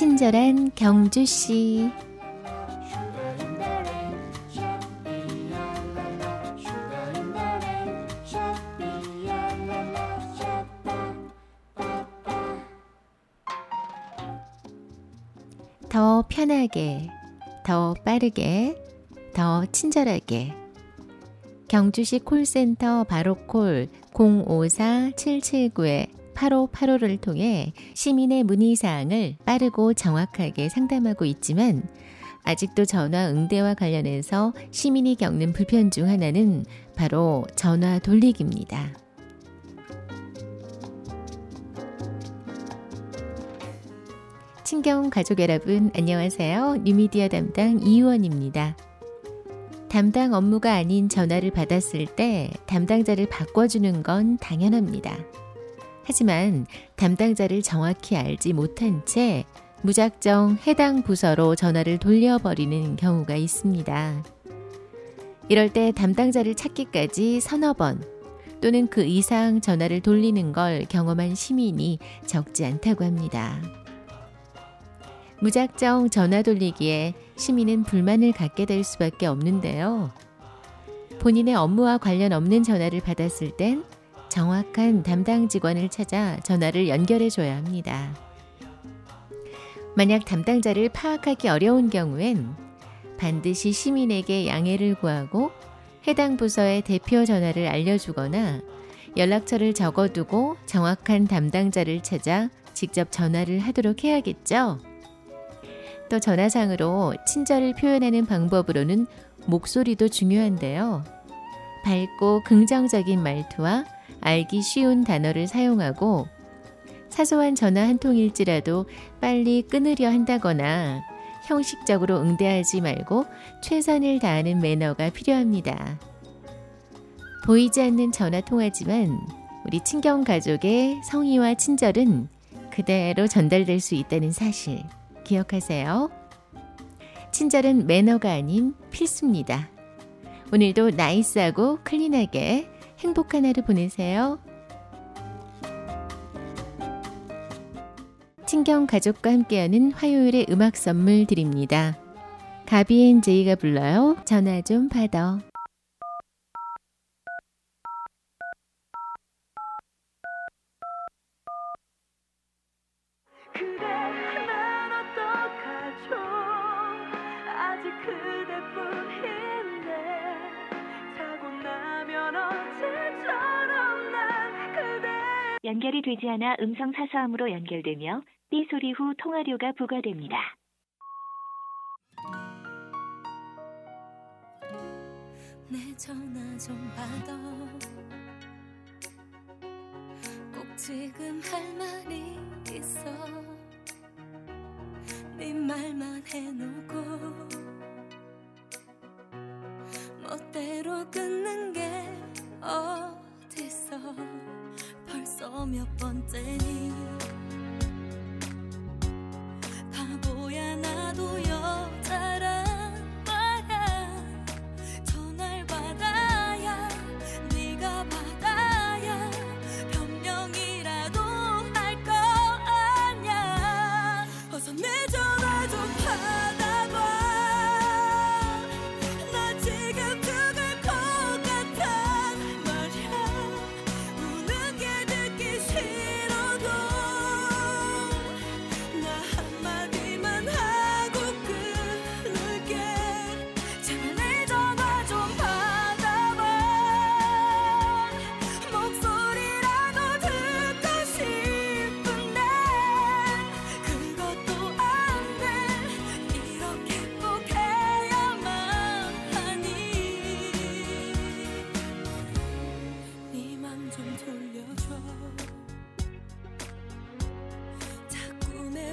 친절한 경주 씨. 더 편하게, 더 빠르게, 더 친절하게. 경주시 콜센터 바로콜 054-779-8585를 통해 시민의 문의사항을 빠르고 정확하게 상담하고 있지만 아직도 전화 응대와 관련해서 시민이 겪는 불편 중 하나는 바로 전화 돌리기입니다. 친경 가족 여러분, 안녕하세요. 뉴미디어 담당 이유원입니다. 담당 업무가 아닌 전화를 받았을 때 담당자를 바꿔주는 건 당연합니다. 하지만 담당자를 정확히 알지 못한 채 무작정 해당 부서로 전화를 돌려버리는 경우가 있습니다. 이럴 때 담당자를 찾기까지 서너 번 또는 그 이상 전화를 돌리는 걸 경험한 시민이 적지 않다고 합니다. 무작정 전화 돌리기에 시민은 불만을 갖게 될 수밖에 없는데요. 본인의 업무와 관련 없는 전화를 받았을 땐 정확한 담당 직원을 찾아 전화를 연결해 줘야 합니다. 만약 담당자를 파악하기 어려운 경우엔 반드시 시민에게 양해를 구하고 해당 부서의 대표 전화를 알려주거나 연락처를 적어두고 정확한 담당자를 찾아 직접 전화를 하도록 해야겠죠. 또 전화상으로 친절을 표현하는 방법으로는 목소리도 중요한데요. 밝고 긍정적인 말투와 알기 쉬운 단어를 사용하고 사소한 전화 한 통일지라도 빨리 끊으려 한다거나 형식적으로 응대하지 말고 최선을 다하는 매너가 필요합니다. 보이지 않는 전화 통화지만 우리 친경 가족의 성의와 친절은 그대로 전달될 수 있다는 사실. 기억하세요. 친절은 매너가 아닌 필수입니다. 오늘도 nice하고 clean하게 행복한 하루 보내세요. 친경 가족과 함께하는 화요일의 음악 선물 드립니다. 가비엔제이가 불러요. 전화 좀 받아. 연결이 되지 않아 음성 사서함으로 연결되며 삐 소리 후 통화료가 부과됩니다. 내 전화 좀 받아. 꼭 지금 할 말이 있어. 네 말만 해놓고 몇 번째니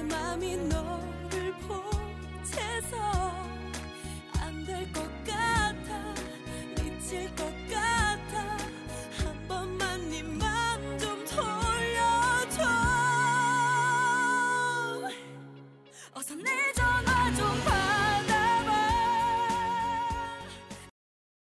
맘이 너를 보채서 안 될 것 같아. 미칠 것